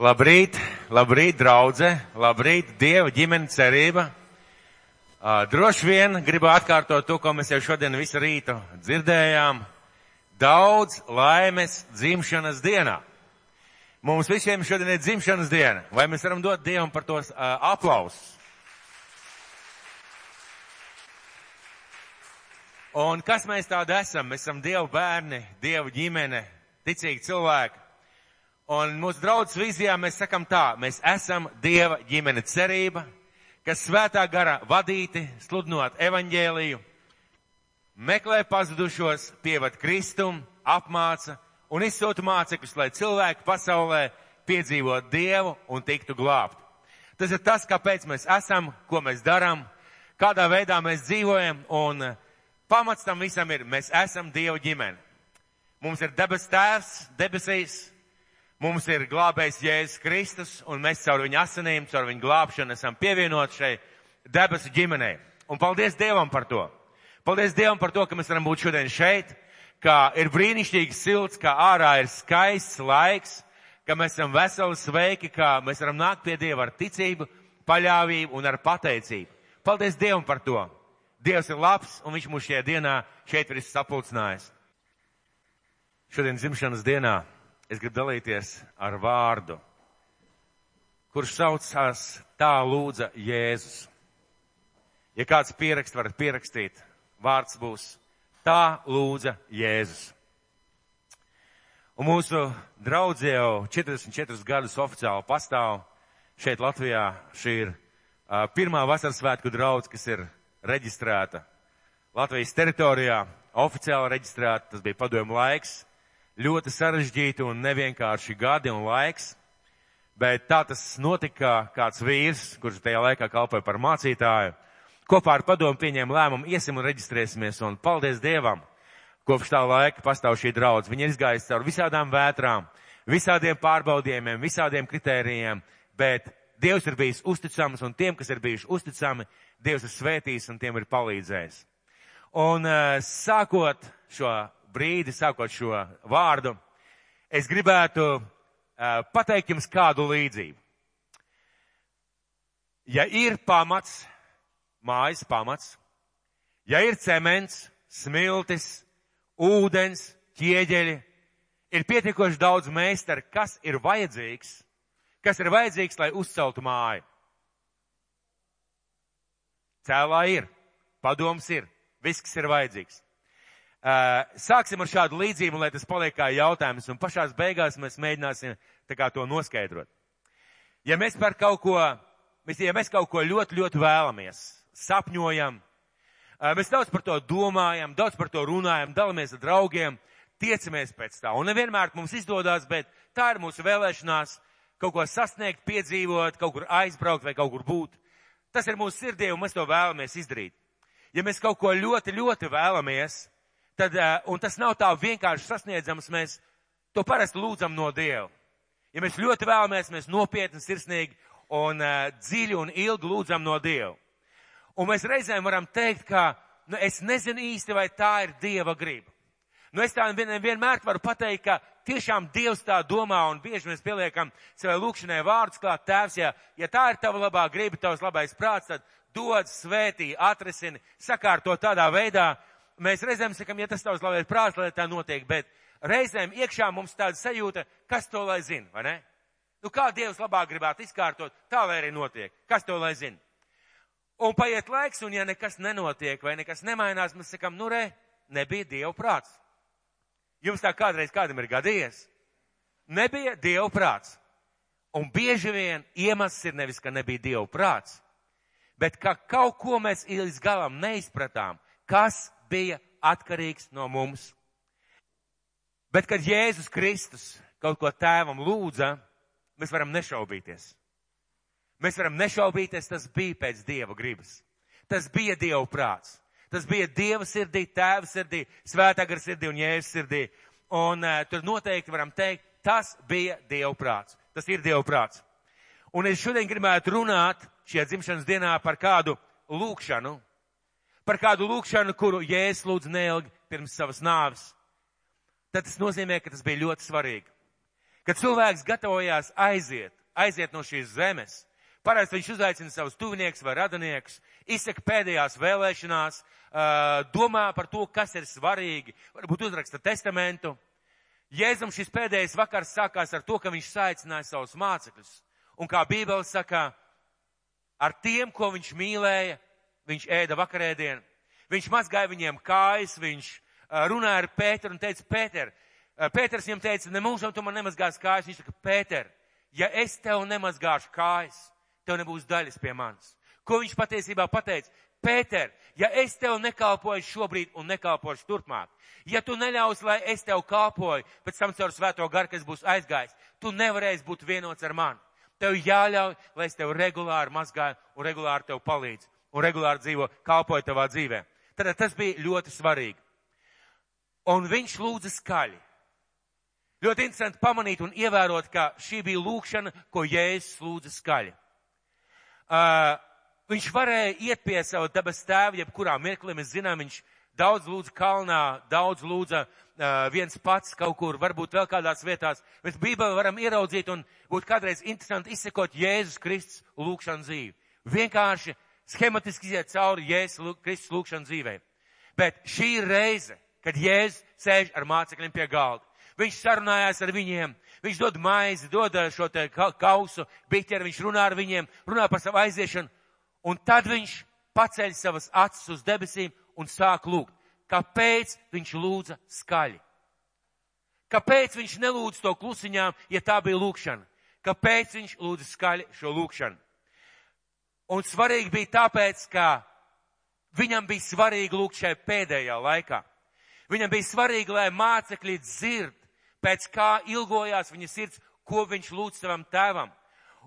Labrīt, labrīt, draudze, labrīt, Dieva ģimene cerība. Droši vien gribu atkārtot to, ko mēs jau šodien visu rītu dzirdējām. Daudz laimes dzimšanas dienā. Mums visiem šodien ir dzimšanas diena. Vai mēs varam dot Dievam par tos aplausus? Un kas mēs tādi esam? Mēs esam Dieva bērni, Dieva ģimene, ticīgi cilvēki. Un mūsu draudzes vīzijā mēs sakam tā, mēs esam Dieva ģimene cerība, kas svētā gara vadīti, sludinot evaņģēliju, meklē pazudušos, pievad kristumu, apmāca un izsūta mācekļus, lai cilvēki pasaulē piedzīvot Dievu un tiktu glābt. Tas ir tas, kāpēc mēs esam, ko mēs darām, kādā veidā mēs dzīvojam, un pamats tam visam ir, mēs esam Dieva ģimene. Mums ir debes tēvs, debesīs, Mums ir glābējs Jēzus Kristus, un mēs caur viņa asinīm, caur viņa glābšanu esam pievienoti šai debesu ģimenei. Un paldies Dievam par to. Paldies Dievam par to, ka mēs varam būt šodien šeit, ka ir brīnišķīgi silts, ka ārā ir skaists laiks, ka mēs esam veseli, sveiki, ka mēs varam nākt pie Dieva ar ticību, paļāvību un ar pateicību. Paldies Dievam par to. Dievs ir labs, un Viņš mūs šajā dienā šeit ir sapulcinājis. Šodien dzimšanas dienā es gribu dalīties ar vārdu, kurš saucās tā lūdza Jēzus. Ja kāds pierakst, varat pierakstīt, vārds būs tā lūdza Jēzus. Un mūsu draudzē jau 44 gadus oficiāli pastāv šeit Latvijā. Šī ir uh, pirmā vasaras svētku draudz, kas ir reģistrēta Latvijas teritorijā, oficiāli reģistrēta. Tas bija padomu laiks ļoti sarežģīti un nevienkārši gadi un laiks, bet tā tas notika, kāds vīrs, kurš tajā laikā kalpoja par mācītāju, kopā ar padomu pieņēma lēmumu, iesim un reģistrēsimies, un paldies Dievam, kopš tā laika pastāv šī draudz. Viņa ir izgājusi cauri visādām vētrām, visādiem pārbaudījumiem, visādiem kritērijiem, bet Dievs ir bijis uzticams, un tiem, kas ir bijuši uzticami, Dievs ir svētījis un tiem ir palīdzējis. Un sākot šo brīdi, sākot šo vārdu, es gribētu uh, pateikt jums kādu līdzību. Ja ir pamats, mājas pamats, ja ir cements, smiltis, ūdens, ķieģeļi, ir pietiekoši daudz meistaru, kas ir vajadzīgs, kas ir vajadzīgs, lai uzceltu māju. Cēlā ir, padoms ir, viss, kas ir vajadzīgs. Sāksim ar šādu līdzību, lai tas paliek kā jautājums, un pašās beigās mēs mēģināsim to noskaidrot. Ja mēs par kaut ko, ja mēs kaut ko ļoti, ļoti vēlamies, sapņojam, mēs daudz par to domājam, daudz par to runājam, dalamies ar draugiem, tiecamies pēc tā. Un nevienmēr mums izdodas, bet tā ir mūsu vēlēšanās kaut ko sasniegt, piedzīvot, kaut kur aizbraukt vai kaut kur būt. Tas ir mūsu sirdī, un mēs to vēlamies izdarīt. Ja mēs kaut ko ļoti, ļoti vēlamies, tad, eh, un tas nav tā vienkārši sasniedzams, mēs to parasti lūdzam no Dieva. Ja mēs ļoti vēlamies, mēs nopietni, sirsnīgi un uh, dziļi un ilgi lūdzam no Dieva. Un mēs reizēm varam teikt, ka nu, es nezinu īsti, vai tā ir Dieva griba. Nu, es tā vien, vienmēr varu pateikt, ka tiešām Dievs tā domā un bieži mēs pieliekam savai lūkšanai vārdus klāt tēvs, ja, ja tā ir tava labā griba, tavs labais prāts, tad dod, svētī, atrisini, sakārto tādā veidā, mēs reizēm sakam, ja tas tavs labais prāts, lai tā notiek, bet reizēm iekšā mums tāda sajūta, kas to lai zina, vai ne? Nu, kā Dievs labāk gribētu izkārtot, tā lai arī notiek. Kas to lai zina? Un paiet laiks, un ja nekas nenotiek vai nekas nemainās, mēs sakam, nu re, nebija Dieva prāts. Jums tā kādreiz kādam ir gadījies? Nebija Dieva prāts. Un bieži vien iemesls ir nevis, ka nebija Dieva prāts, bet ka kaut ko mēs līdz galam neizpratām, kas bija atkarīgs no mums. Bet, kad Jēzus Kristus kaut ko tēvam lūdza, mēs varam nešaubīties. Mēs varam nešaubīties, tas bija pēc Dieva gribas. Tas bija Dieva prāts. Tas bija Dieva sirdī, Tēva sirdī, Svētā gara sirdī un Jēzus sirdī. Un uh, tur noteikti varam teikt, tas bija Dieva prāts. Tas ir Dieva prāts. Un es šodien gribētu runāt šajā dzimšanas dienā par kādu lūkšanu, par kādu lūkšanu, kuru Jēzus lūdz neilgi pirms savas nāves, tad tas nozīmē, ka tas bija ļoti svarīgi. Kad cilvēks gatavojās aiziet, aiziet no šīs zemes, parasti viņš uzaicina savus tuvinieks vai radiniekus, izsaka pēdējās vēlēšanās, domā par to, kas ir svarīgi, varbūt uzraksta testamentu. Jēzum šis pēdējais vakars sākās ar to, ka viņš saicināja savus mācekļus. Un kā Bībele saka, ar tiem, ko viņš mīlēja, viņš ēda vakarēdienu. Viņš mazgāja viņiem kājas, viņš runāja ar Pēteru un teica, Pēter, Pēters viņam teica, ne mūžam tu man nemazgās kājas. Viņš saka, Pēter, ja es tev nemazgāšu kājas, tev nebūs daļas pie manis. Ko viņš patiesībā pateica? Pēter, ja es tev nekalpoju šobrīd un nekalpošu turpmāk, ja tu neļaus, lai es tev kalpoju, pēc tam caur svēto garu, kas būs aizgājis, tu nevarēsi būt vienots ar mani. Tev jāļauj, lai es tev regulāri mazgāju un regulāri tev palīdzu un regulāri dzīvo, kalpoju tavā dzīvē. Tad tas bija ļoti svarīgi. Un viņš lūdza skaļi. Ļoti interesanti pamanīt un ievērot, ka šī bija lūkšana, ko Jēzus lūdza skaļi. Uh, viņš varēja iet pie sava dabas tēva, jebkurā mirklī mēs zinām, viņš daudz lūdza kalnā, daudz lūdza uh, viens pats kaut kur, varbūt vēl kādās vietās. Mēs Bībeli varam ieraudzīt un būtu kādreiz interesanti izsekot Jēzus Kristus lūkšanu dzīvi. Vienkārši schematiski iziet cauri Jēzus Kristus lūkšanu dzīvē. Bet šī reize, kad Jēzus sēž ar mācekļiem pie galda. Viņš sarunājās ar viņiem, viņš dod maizi, dod šo te kausu, biķeri, viņš runā ar viņiem, runā par savu aiziešanu, un tad viņš paceļ savas acis uz debesīm un sāk lūgt. Kāpēc viņš lūdza skaļi? Kāpēc viņš nelūdza to klusiņām, ja tā bija lūkšana? Kāpēc viņš lūdza skaļi šo lūkšanu? Un svarīgi bija tāpēc, ka viņam bija svarīgi lūgt šajā pēdējā laikā. Viņam bija svarīgi, lai mācekļi dzird, pēc kā ilgojās viņa sirds, ko viņš lūdz savam tēvam.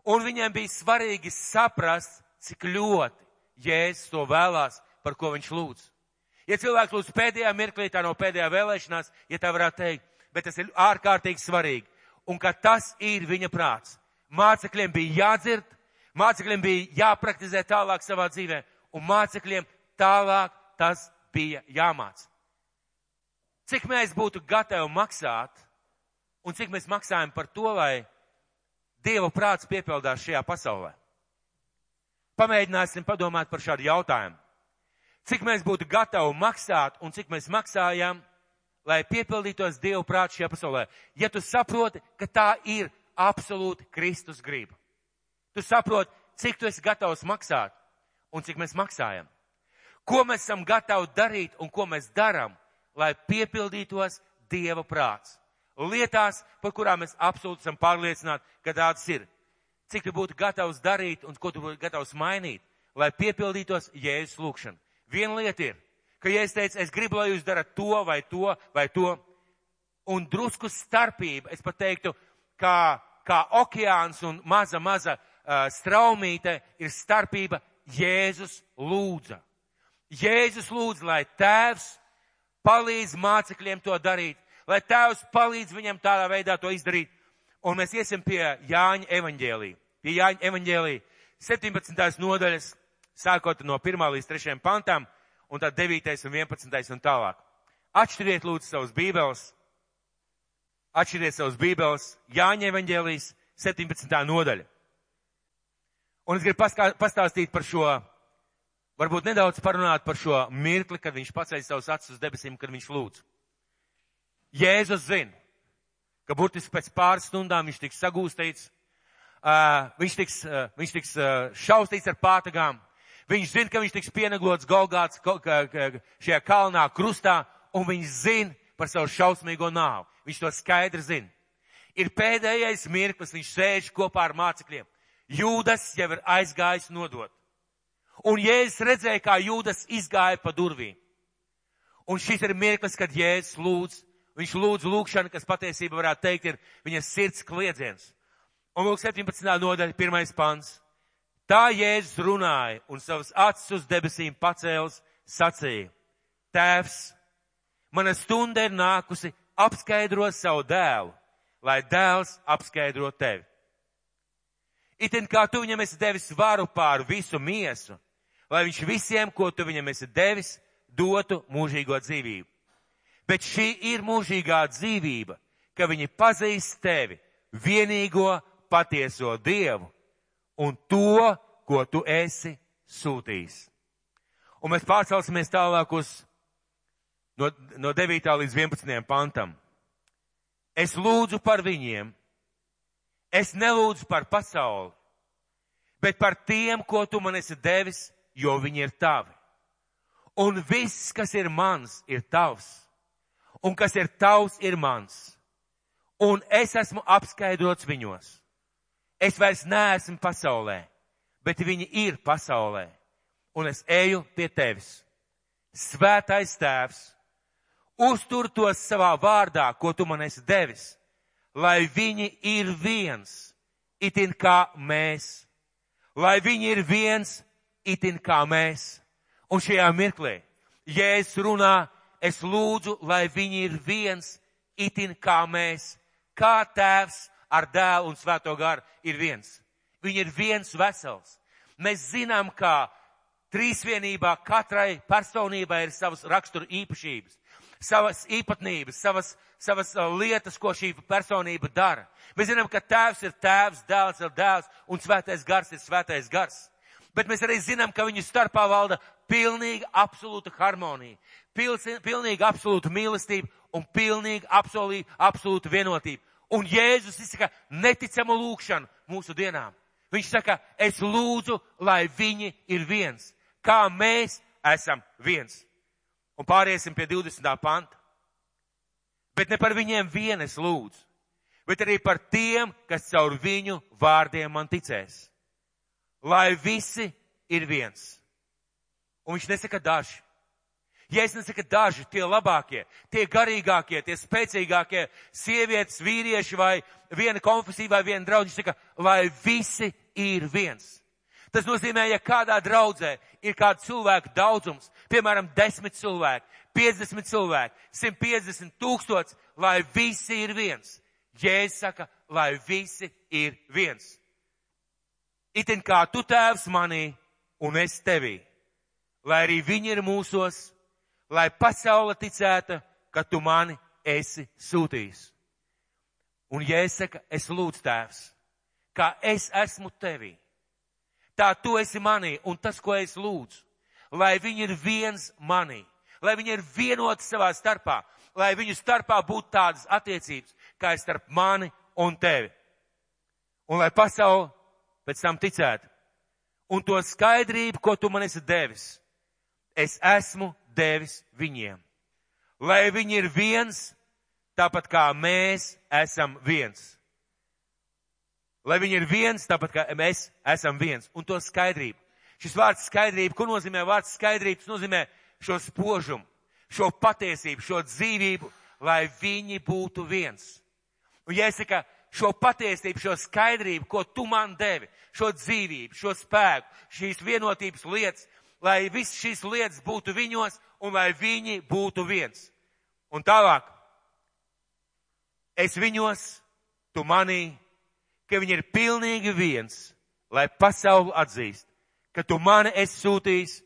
Un viņam bija svarīgi saprast, cik ļoti Jēzus to vēlās, par ko viņš lūdz. Ja cilvēks lūdz pēdējā mirklī, tā no pēdējā vēlēšanās, ja tā varētu teikt, bet tas ir ārkārtīgi svarīgi. Un ka tas ir viņa prāts. Mācekļiem bija jādzird, Mācekļiem bija jāpraktizē tālāk savā dzīvē, un mācekļiem tālāk tas bija jāmāc. Cik mēs būtu gatavi maksāt, un cik mēs maksājam par to, lai Dieva prāts piepildās šajā pasaulē? Pamēģināsim padomāt par šādu jautājumu. Cik mēs būtu gatavi maksāt, un cik mēs maksājam, lai piepildītos Dieva prāts šajā pasaulē? Ja tu saproti, ka tā ir absolūti Kristus griba. Tu saproti, cik tu esi gatavs maksāt un cik mēs maksājam. Ko mēs esam gatavi darīt un ko mēs darām, lai piepildītos Dieva prāts. Lietās, par kurām mēs absolūti esam pārliecināti, ka tādas ir. Cik tu būtu gatavs darīt un ko tu būtu gatavs mainīt, lai piepildītos Jēzus lūgšana. Viena lieta ir, ka ja es teicu, es gribu, lai jūs darat to vai to vai to, un drusku starpība, es pat teiktu, kā, kā okeāns un maza, maza uh, straumīte ir starpība Jēzus lūdza. Jēzus lūdza, lai tēvs palīdz mācekļiem to darīt, lai tēvs palīdz viņam tādā veidā to izdarīt. Un mēs iesim pie Jāņa evaņģēlī. Pie Jāņa evaņģēlī 17. nodaļas, sākot no 1. līdz 3. pantam, un tad 9. un 11. un tālāk. Atšķiriet lūdzu savus bībeles. Atšķiriet savus bībeles. Jāņa evaņģēlīs 17. nodaļa. Un es gribu pastāstīt par šo, varbūt nedaudz parunāt par šo mirkli, kad viņš paceļ savus acis uz debesīm, kad viņš lūdz. Jēzus zina, ka burtiski pēc pāris stundām viņš tiks sagūstīts, uh, viņš tiks, uh, viņš tiks uh, šaustīts ar pātagām, viņš zina, ka viņš tiks pieneglots Golgāts šajā kalnā krustā, un viņš zina par savu šausmīgo nāvu. Viņš to skaidri zina. Ir pēdējais mirklis, viņš sēž kopā ar mācekļiem. Jūdas jau ir aizgājis nodot. Un Jēzus redzēja, kā Jūdas izgāja pa durvīm. Un šis ir mirklis, kad Jēzus lūdz, viņš lūdz lūgšanu, kas patiesībā varētu teikt ir viņa sirds kliedziens. Un lūk 17. nodaļa, pirmais pants. Tā Jēzus runāja un savas acis uz debesīm pacēls, sacīja. Tēvs, mana stunda ir nākusi apskaidrot savu dēlu, lai dēls apskaidro tevi. Itin kā tu viņam esi devis varu pār visu miesu, lai viņš visiem, ko tu viņam esi devis, dotu mūžīgo dzīvību. Bet šī ir mūžīgā dzīvība, ka viņi pazīst tevi, vienīgo patieso Dievu un to, ko tu esi sūtījis. Un mēs pārcelsimies tālāk uz no, no 9. līdz 11. pantam. Es lūdzu par viņiem. Es nelūdzu par pasauli, bet par tiem, ko tu man esi devis, jo viņi ir tavi. Un viss, kas ir mans, ir tavs. Un kas ir tavs, ir mans. Un es esmu apskaidrots viņos. Es vairs neesmu pasaulē, bet viņi ir pasaulē. Un es eju pie tevis. Svētais tēvs, uztur tos savā vārdā, ko tu man esi devis, lai viņi ir viens, itin kā mēs. Lai viņi ir viens, itin kā mēs. Un šajā mirklī, ja es runā, es lūdzu, lai viņi ir viens, itin kā mēs. Kā tēvs ar dēlu un svēto garu ir viens. Viņi ir viens vesels. Mēs zinām, ka trīsvienībā katrai personībai ir savas rakstura īpašības savas īpatnības, savas, savas uh, lietas, ko šī personība dara. Mēs zinām, ka tēvs ir tēvs, dēls ir dēls un svētais gars ir svētais gars. Bet mēs arī zinām, ka viņu starpā valda pilnīga, absolūta harmonija, pilnīga, absolūta mīlestība un pilnīga, absolūta, absolūta vienotība. Un Jēzus izsaka neticamu lūgšanu mūsu dienām. Viņš saka, es lūdzu, lai viņi ir viens, kā mēs esam viens. Un pāriesim pie 20. panta. Bet ne par viņiem vien es lūdzu, bet arī par tiem, kas caur viņu vārdiem man ticēs. Lai visi ir viens. Un viņš nesaka daži. Ja es nesaku daži, tie labākie, tie garīgākie, tie spēcīgākie sievietes, vīrieši vai viena konfesija vai viena draudz, viņš saka, lai visi ir viens. Tas nozīmē, ja kādā draudzē ir kāda cilvēka daudzums, piemēram, 10 cilvēki, 50 cilvēki, 150 tūkstots, lai visi ir viens. Jēzus saka, lai visi ir viens. Itin kā tu tēvs manī un es tevī, lai arī viņi ir mūsos, lai pasaule ticēta, ka tu mani esi sūtījis. Un Jēzus saka, es lūdzu tēvs, kā es esmu tevī tā tu esi manī un tas, ko es lūdzu, lai viņi ir viens manī, lai viņi ir vienoti savā starpā, lai viņu starpā būtu tādas attiecības, kā ir starp mani un tevi. Un lai pasauli pēc tam ticētu. Un to skaidrību, ko tu man esi devis, es esmu devis viņiem. Lai viņi ir viens, tāpat kā mēs esam viens. Lai viņi ir viens, tāpat kā mēs esam viens. Un to skaidrību. Šis vārds skaidrība, ko nozīmē vārds skaidrība? Tas nozīmē šo spožumu, šo patiesību, šo dzīvību, lai viņi būtu viens. Un saku, šo patiesību, šo skaidrību, ko tu man devi, šo dzīvību, šo spēku, šīs vienotības lietas, lai viss šīs lietas būtu viņos un lai viņi būtu viens. Un tālāk, es viņos, tu manī, ka viņi ir pilnīgi viens, lai pasauli atzīst, ka tu mani esi sūtījis,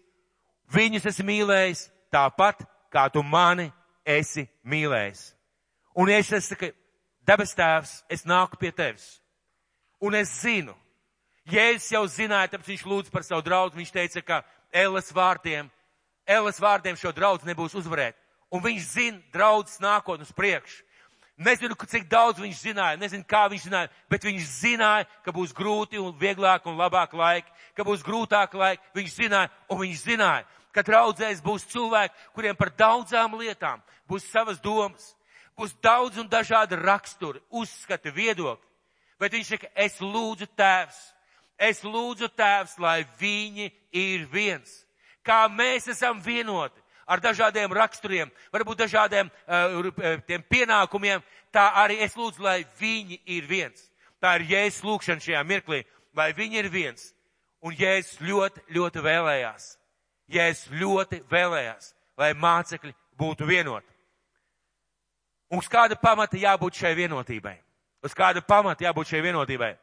viņus esi mīlējis tāpat, kā tu mani esi mīlējis. Un es esmu debes tēvs, es nāku pie tevis. Un es zinu, Jēzus jau zināja, tāpēc viņš lūdz par savu draugu, viņš teica, ka Ēlas vārdiem, Ēlas vārdiem šo draugu nebūs uzvarēt. Un viņš zina draudzes nākotnes priekšu. Nezinu, cik daudz viņš zināja, nezinu, kā viņš zināja, bet viņš zināja, ka būs grūti un vieglāk un labāk laiki, ka būs grūtāk laiki. Viņš zināja, un viņš zināja, ka draudzēs būs cilvēki, kuriem par daudzām lietām būs savas domas, būs daudz un dažādi raksturi, uzskati, viedokļi. Bet viņš saka, es lūdzu tēvs, es lūdzu tēvs, lai viņi ir viens. Kā mēs esam vienoti ar dažādiem raksturiem, varbūt dažādiem uh, pienākumiem, tā arī es lūdzu, lai viņi ir viens. Tā ir Jēzus lūkšana šajā mirklī, lai viņi ir viens. Un Jēzus ļoti, ļoti vēlējās. Jēzus ļoti vēlējās, lai mācekļi būtu vienoti. Uz kāda pamata jābūt šai vienotībai? Uz kāda pamata jābūt šai vienotībai?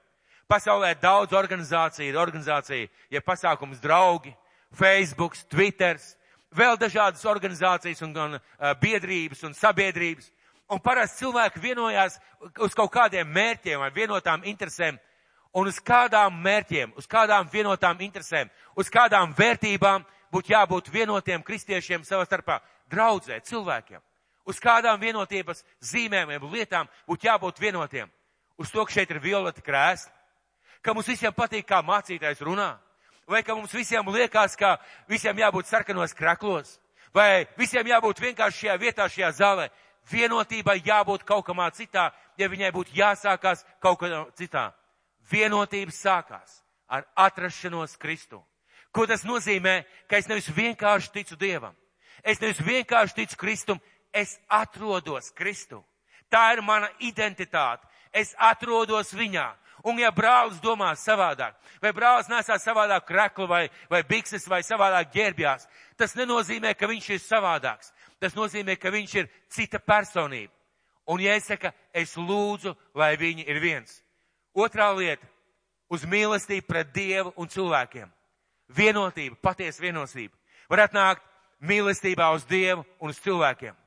Pasaulē daudz organizāciju, ir organizācija, ja pasākums draugi, Facebooks, Twitters, vēl dažādas organizācijas un, un uh, biedrības un sabiedrības. Un parasti cilvēki vienojās uz kaut kādiem mērķiem vai vienotām interesēm, un uz kādām mērķiem, uz kādām vienotām interesēm, uz kādām vērtībām būtu jābūt vienotiem kristiešiem savā starpā, draudzē, cilvēkiem. Uz kādām vienotības zīmēm lietām būtu jābūt vienotiem. Uz to, ka šeit ir violeta krēsla, ka mums visiem patīk, kā mācītājs runā, vai ka mums visiem liekas, ka visiem jābūt sarkanos kraklos, vai visiem jābūt vienkārši šajā vietā, šajā zālē. Vienotībai jābūt kaut kamā citā, ja viņai būtu jāsākās kaut kā citā. Vienotība sākās ar atrašanos Kristu. Ko tas nozīmē? Ka es nevis vienkārši ticu Dievam, es nevis vienkārši ticu Kristum, es atrodos Kristu. Tā ir mana identitāte. Es atrodos viņā. Un ja brālis domā savādāk, vai brālis nesā savādāk kreklu vai, vai bikses vai savādāk ģērbjās, tas nenozīmē, ka viņš ir savādāks. Tas nozīmē, ka viņš ir cita personība. Un saku, es lūdzu, lai viņi ir viens. Otrā lieta - uz mīlestību pret Dievu un cilvēkiem. Vienotība, patiesa vienotība. Var atnākt mīlestībā uz Dievu un uz cilvēkiem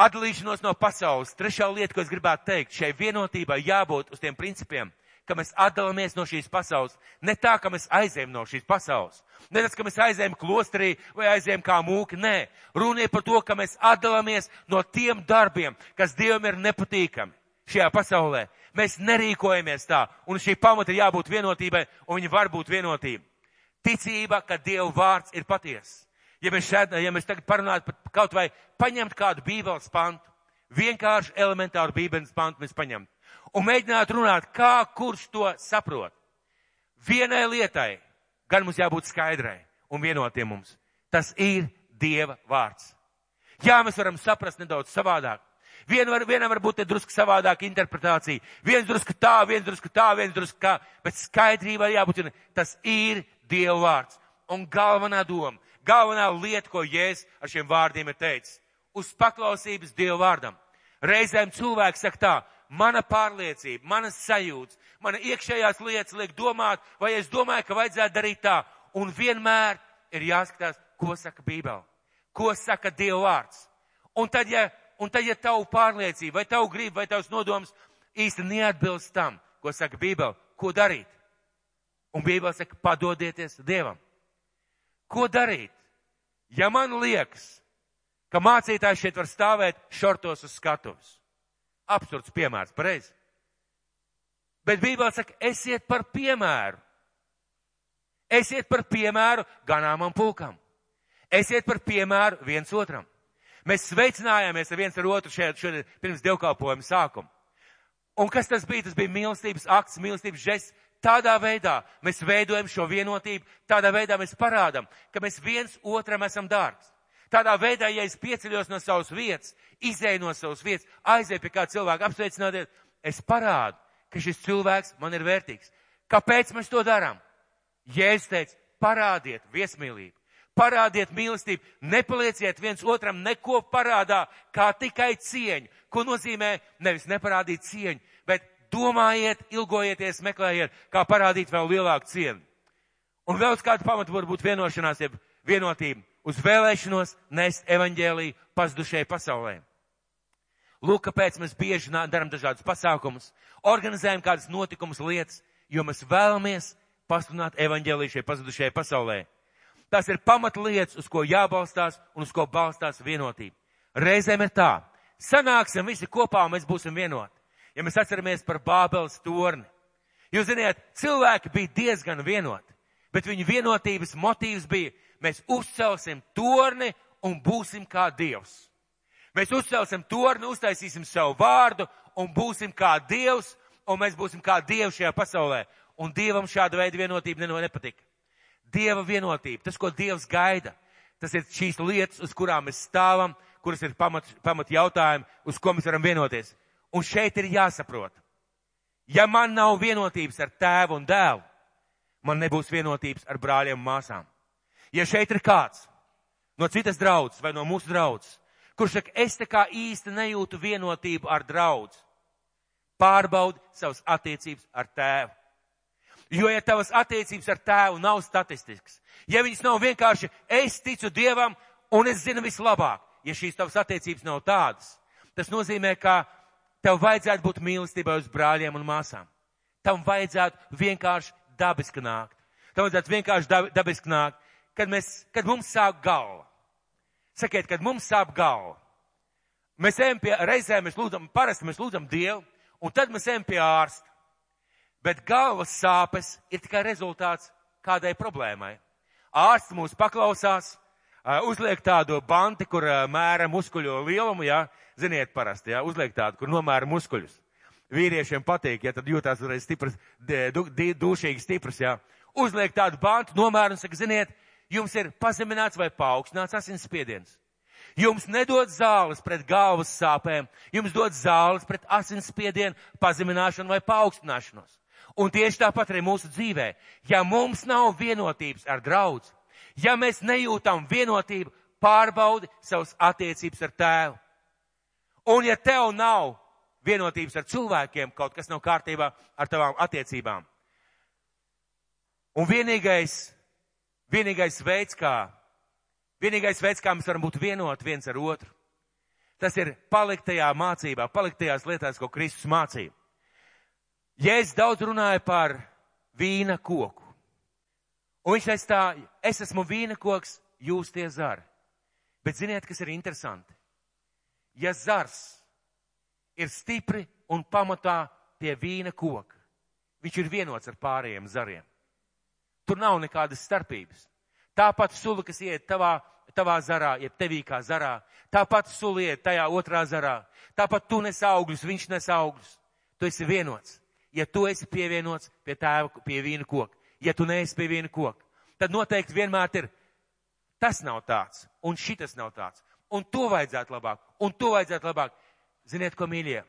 atdalīšanos no pasaules. Trešā lieta, ko es gribētu teikt, šai vienotībai jābūt uz tiem principiem, ka mēs atdalāmies no šīs pasaules. Ne tā, ka mēs aizējam no šīs pasaules. Ne tas, ka mēs aizējam klosterī vai aizējam kā mūki. Nē, runa ir par to, ka mēs atdalāmies no tiem darbiem, kas Dievam ir nepatīkami šajā pasaulē. Mēs nerīkojamies tā, un šī pamata ir jābūt vienotībai, un viņa var būt vienotība. Ticība, ka Dieva vārds ir patiesa ja mēs, šeit, ja mēs tagad parunātu par kaut vai paņemt kādu bībeles pantu, vienkārši elementāru bībeles pantu mēs paņemt un mēģināt runāt, kā kurš to saprot. Vienai lietai gan mums jābūt skaidrai un vienotiem mums. Tas ir Dieva vārds. Jā, mēs varam saprast nedaudz savādāk. Viena var, vienam var būt drusku savādāka interpretācija. Viens drusku tā, viens drusku tā, viens drusku kā, bet skaidrība jābūt. Tas ir Dieva vārds. Un galvenā doma galvenā lieta, ko Jēzus ar šiem vārdiem ir teicis. Uz paklausības Dievu vārdam. Reizēm cilvēks saka tā, mana pārliecība, manas sajūtas, mana iekšējās lietas liek domāt, vai es domāju, ka vajadzētu darīt tā. Un vienmēr ir jāskatās, ko saka Bībele, ko saka Dieva vārds. Un tad, ja, un tad, ja tavu pārliecība, vai tavu gribu, vai tavs nodoms īsti neatbilst tam, ko saka Bībele, ko darīt? Un Bībele saka, padodieties Dievam. Ko darīt? Ja man liekas, ka mācītājs šeit var stāvēt šortos uz skatuves. Absurds piemērs, pareizi. Bet Bībelē saka, esiet par piemēru. Esiet par piemēru ganāmam pulkam. Esiet par piemēru viens otram. Mēs sveicinājāmies ar viens ar otru šeit, šodien pirms dievkalpojuma sākuma. Un kas tas bija? Tas bija mīlestības akts, mīlestības žests. Tādā veidā mēs veidojam šo vienotību, tādā veidā mēs parādam, ka mēs viens otram esam dārgs. Tādā veidā, ja es pieceļos no savas vietas, izēju no savas vietas, aizēju pie kāda cilvēka apsveicināties, es parādu, ka šis cilvēks man ir vērtīgs. Kāpēc mēs to darām? Jēzus teica, parādiet viesmīlību, parādiet mīlestību, nepalieciet viens otram neko parādā, kā tikai cieņu. Ko nozīmē nevis neparādīt cieņu, domājiet, ilgojieties, meklējiet, kā parādīt vēl lielāku cienu. Un vēl uz kādu pamatu var būt vienošanās, jeb vienotība uz vēlēšanos nest evaņģēlīju pazudušajai pasaulē. Lūk, kāpēc mēs bieži darām dažādus pasākumus, organizējam kādas notikumus, lietas, jo mēs vēlamies pasludināt evaņģēlīju šai pazudušajai pasaulē. Tas ir pamatlietas, uz ko jābalstās un uz ko balstās vienotība. Reizēm ir tā, sanāksim visi kopā un mēs būsim vienoti ja mēs atceramies par Bābeles torni. Jūs ziniet, cilvēki bija diezgan vienoti, bet viņu vienotības motīvs bija, mēs uzcelsim torni un būsim kā Dievs. Mēs uzcelsim torni, uztaisīsim savu vārdu un būsim kā Dievs, un mēs būsim kā Dievs šajā pasaulē. Un Dievam šāda veida vienotība nepatika. Dieva vienotība, tas, ko Dievs gaida, tas ir šīs lietas, uz kurām mēs stāvam, kuras ir pamat, pamat jautājumi, uz ko mēs varam vienoties. Un šeit ir jāsaprot, ja man nav vienotības ar tēvu un dēlu, man nebūs vienotības ar brāļiem un māsām. Ja šeit ir kāds no citas draudzes vai no mūsu draudzes, kurš saka, es tā kā īsti nejūtu vienotību ar draudz, pārbaudi savas attiecības ar tēvu. Jo, ja tavas attiecības ar tēvu nav statistisks, ja viņas nav vienkārši es ticu Dievam un es zinu vislabāk, ja šīs tavas attiecības nav tādas, tas nozīmē, ka tev vajadzētu būt mīlestībai uz brāļiem un māsām. Tam vajadzētu vienkārši dabiski nākt. Tam vajadzētu vienkārši dabiski nākt, kad, mēs, kad mums sāp galva. Sakiet, kad mums sāp galva. Mēs ejam pie, reizēm mēs lūdzam, parasti mēs lūdzam Dievu, un tad mēs ejam pie ārsta. Bet galvas sāpes ir tikai rezultāts kādai problēmai. Ārsts mūs paklausās, uzliek tādu banti, kur mēra muskuļu lielumu, jā, ziniet parasti, jā, uzliek tādu, kur nomēra muskuļus. Vīriešiem patīk, ja tad jūtās uzreiz stiprs, du, dušīgi stiprs, jā. Uzliek tādu bantu, nomēra un saka, ziniet, jums ir pazemināts vai paaugstināts asinsspiediens. Jums nedod zāles pret galvas sāpēm, jums dod zāles pret asinsspiedienu, pazemināšanu vai paaugstināšanos. Un tieši tāpat arī mūsu dzīvē. Ja mums nav vienotības ar draudz, ja mēs nejūtam vienotību, pārbaudi savas attiecības ar tēvu. Un ja tev nav vienotības ar cilvēkiem, kaut kas nav kārtībā ar tavām attiecībām. Un vienīgais, vienīgais veids, kā, vienīgais veids, kā mēs varam būt vienoti viens ar otru, tas ir palikt tajā mācībā, palikt tajās lietās, ko Kristus mācīja. Jēzus daudz runāja par vīna koku. Un viņš tā, es esmu vīna koks, jūs tie zari. Bet ziniet, kas ir interesanti? Ja zars ir stipri un pamatā pie vīna koka, viņš ir vienots ar pārējiem zariem. Tur nav nekādas starpības. Tāpat sula, kas iet tavā, tavā zarā, jeb tevī kā zarā, tāpat sula iet tajā otrā zarā, tāpat tu nes augļus, viņš nes augļus. Tu esi vienots ja tu esi pievienots pie tēva, pie vīna koka. Ja tu neesi pie vīna koka, tad noteikti vienmēr ir tas nav tāds, un šitas nav tāds, un to vajadzētu labāk, un to vajadzētu labāk. Ziniet, ko mīļie?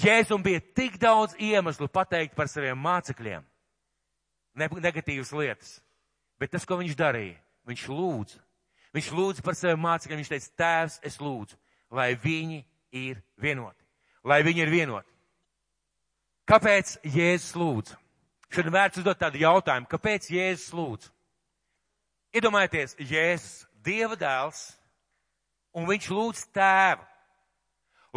Jēzum bija tik daudz iemeslu pateikt par saviem mācekļiem ne, negatīvas lietas, bet tas, ko viņš darīja, viņš lūdza. Viņš lūdza par saviem mācekļiem, viņš teica, tēvs, es lūdzu, lai viņi ir vienoti. Lai viņi ir vienoti. Kāpēc Jēzus lūdz? Šodien vērts uzdot tādu jautājumu, kāpēc Jēzus lūdz? Iedomājieties, Jēzus, Dieva dēls, un viņš lūdz tēvu.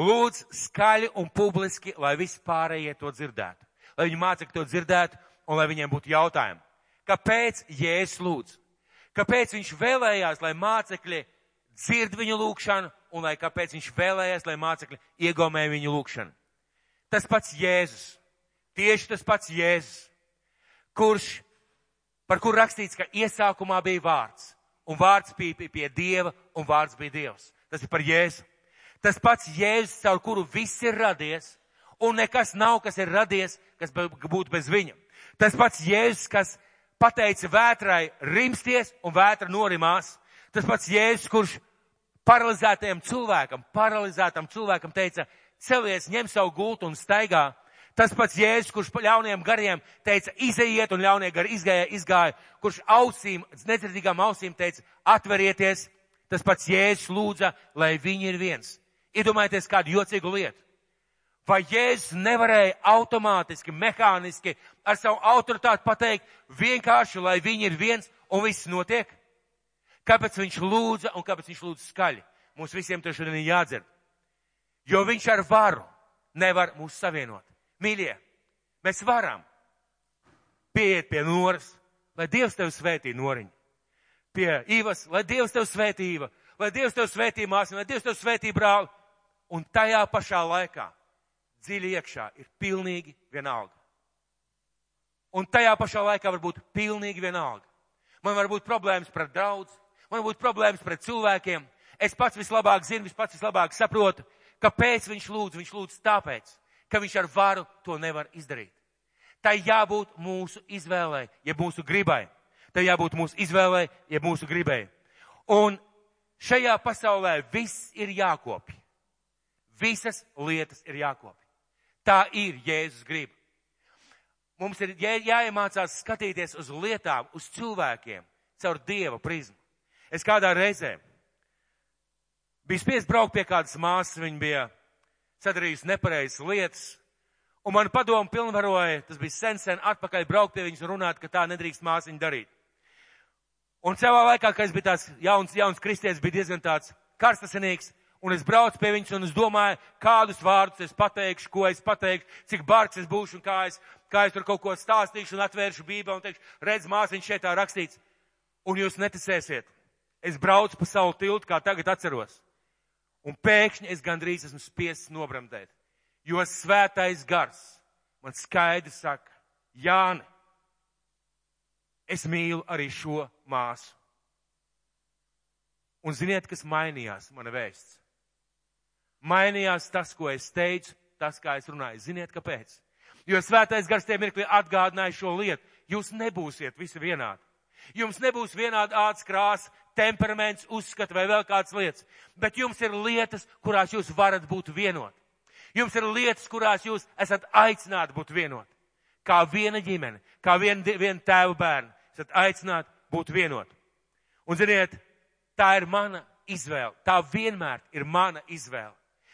Lūdz skaļi un publiski, lai visi pārējie to dzirdētu. Lai viņi mācekļi to dzirdētu un lai viņiem būtu jautājumi. Kāpēc Jēzus lūdz? Kāpēc viņš vēlējās, lai mācekļi dzird viņu lūgšanu un lai kāpēc viņš vēlējās, lai mācekļi iegaumē viņu lūgšanu? Tas pats Jēzus Tieši tas pats Jēzus, kurš, par kur rakstīts, ka iesākumā bija vārds, un vārds bija pie, pie Dieva, un vārds bija Dievs. Tas ir par Jēzu. Tas pats Jēzus, caur kuru viss ir radies, un nekas nav, kas ir radies, kas būtu bez viņa. Tas pats Jēzus, kas pateica vētrai rimsties, un vētra norimās. Tas pats Jēzus, kurš paralizētajam cilvēkam, paralizētam cilvēkam teica, celies, ņem savu gultu un staigā. Tas pats Jēzus, kurš ļauniem gariem teica, izejiet, un ļaunie gari izgāja, izgāja, kurš ausīm, nedzirdīgām ausīm teica, atverieties, tas pats Jēzus lūdza, lai viņi ir viens. Iedomājieties kādu jocīgu lietu. Vai Jēzus nevarēja automātiski, mehāniski ar savu autoritāti pateikt vienkārši, lai viņi ir viens un viss notiek? Kāpēc viņš lūdza un kāpēc viņš lūdza skaļi? Mums visiem to šodien ir jādzird. Jo viņš ar varu nevar mūs savienot. Mīļie, mēs varam pieiet pie noras, lai Dievs tev svētī noriņu. Pie Īvas, lai Dievs tev svētī Īva, lai Dievs tev svētī māsu, lai Dievs tev svētī brāli. Un tajā pašā laikā dziļi iekšā ir pilnīgi vienalga. Un tajā pašā laikā var būt pilnīgi vienalga. Man var būt problēmas pret draudz, man var būt problēmas pret cilvēkiem. Es pats vislabāk zinu, es pats vislabāk saprotu, kāpēc viņš lūdz. Viņš lūdz tāpēc, ka viņš ar varu to nevar izdarīt. Tai jābūt mūsu izvēlē, ja mūsu gribai. Tai jābūt mūsu izvēlē, ja mūsu gribai. Un šajā pasaulē viss ir jākopja. Visas lietas ir jākopja. Tā ir Jēzus griba. Mums ir jā, jāiemācās skatīties uz lietām, uz cilvēkiem caur Dieva prizmu. Es kādā reizē biju spiest braukt pie kādas māsas, viņa bija sadarījusi nepareizas lietas, un man padomu pilnvaroja, tas bija sen, sen atpakaļ braukt pie viņas un runāt, ka tā nedrīkst māsiņu darīt. Un savā laikā, kad es biju tāds jauns, jauns kristietis, bija diezgan tāds karstasinīgs, un es braucu pie viņas, un es domāju, kādus vārdus es pateikšu, ko es pateikšu, cik bargs es būšu, un kā es, kā es tur kaut ko stāstīšu, un atvēršu bībeli, un teikšu, redz, māsiņš šeit tā rakstīts. Un jūs neticēsiet. Es braucu pa savu tiltu, kā tagad atceros. Un pēkšņi es gandrīz esmu spiests nobramdēt. Jo svētais gars man skaidri saka, Jāni, es mīlu arī šo māsu. Un ziniet, kas mainījās, mana vēsts? Mainījās tas, ko es teicu, tas, kā es runāju. Ziniet, kāpēc? Jo svētais gars tie mirkli atgādināja šo lietu. Jūs nebūsiet visi vienādi. Jums nebūs vienāda ādas krāsa, temperaments, uzskata vai vēl kādas lietas, bet jums ir lietas, kurās jūs varat būt vienoti. Jums ir lietas, kurās jūs esat aicināti būt vienoti. Kā viena ģimene, kā viena, viena tēva bērna, esat aicināti būt vienoti. Un ziniet, tā ir mana izvēle. Tā vienmēr ir mana izvēle.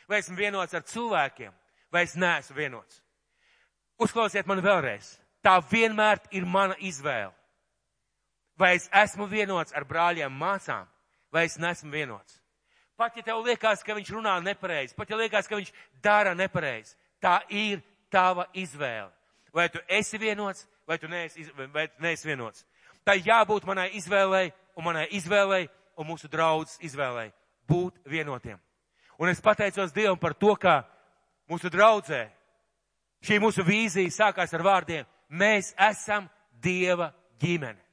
Vai esmu vienots ar cilvēkiem, vai es neesmu vienots. Uzklausiet mani vēlreiz. Tā vienmēr ir mana izvēle. Vai es esmu vienots ar brāļiem, māsām, vai es nesmu vienots. Pat ja tev liekas, ka viņš runā nepareizi, pat ja liekas, ka viņš dara nepareizi, tā ir tava izvēle. Vai tu esi vienots, vai tu neesi, vai tu neesi vienots. Tā jābūt manai izvēlei, un manai izvēlei, un mūsu draudzes izvēlei būt vienotiem. Un es pateicos Dievam par to, ka mūsu draudzē šī mūsu vīzija sākās ar vārdiem: Mēs esam Dieva ģimene.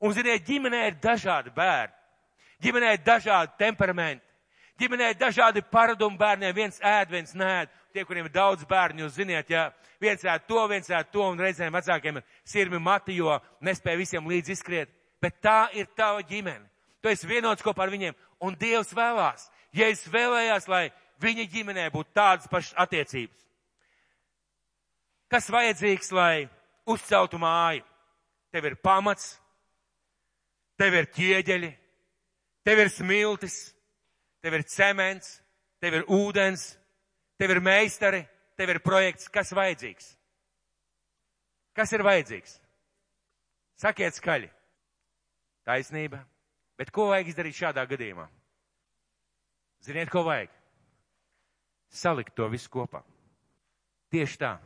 Un, ziniet, ģimenē ir dažādi bērni. Ģimenē ir dažādi temperamenti. Ģimenē ir dažādi paradumi bērniem. Viens ēd, viens nēd. Tie, kuriem ir daudz bērnu, jūs ziniet, ja viens ēd to, viens ēd to, un reizēm vecākiem ir sirmi mati, jo nespēja visiem līdz izskriet. Bet tā ir tava ģimene. Tu esi vienots kopā ar viņiem. Un Dievs vēlās. Ja es vēlējās, lai viņa ģimenē būtu tādas pašas attiecības. Kas vajadzīgs, lai uzceltu māju? Tev ir pamats, tev ir ķieģeļi, tev ir smiltis, tev ir cements, tev ir ūdens, tev ir meistari, tev ir projekts, kas vajadzīgs? Kas ir vajadzīgs? Sakiet skaļi. Taisnība. Bet ko vajag izdarīt šādā gadījumā? Ziniet, ko vajag? Salikt to visu kopā. Tieši tā.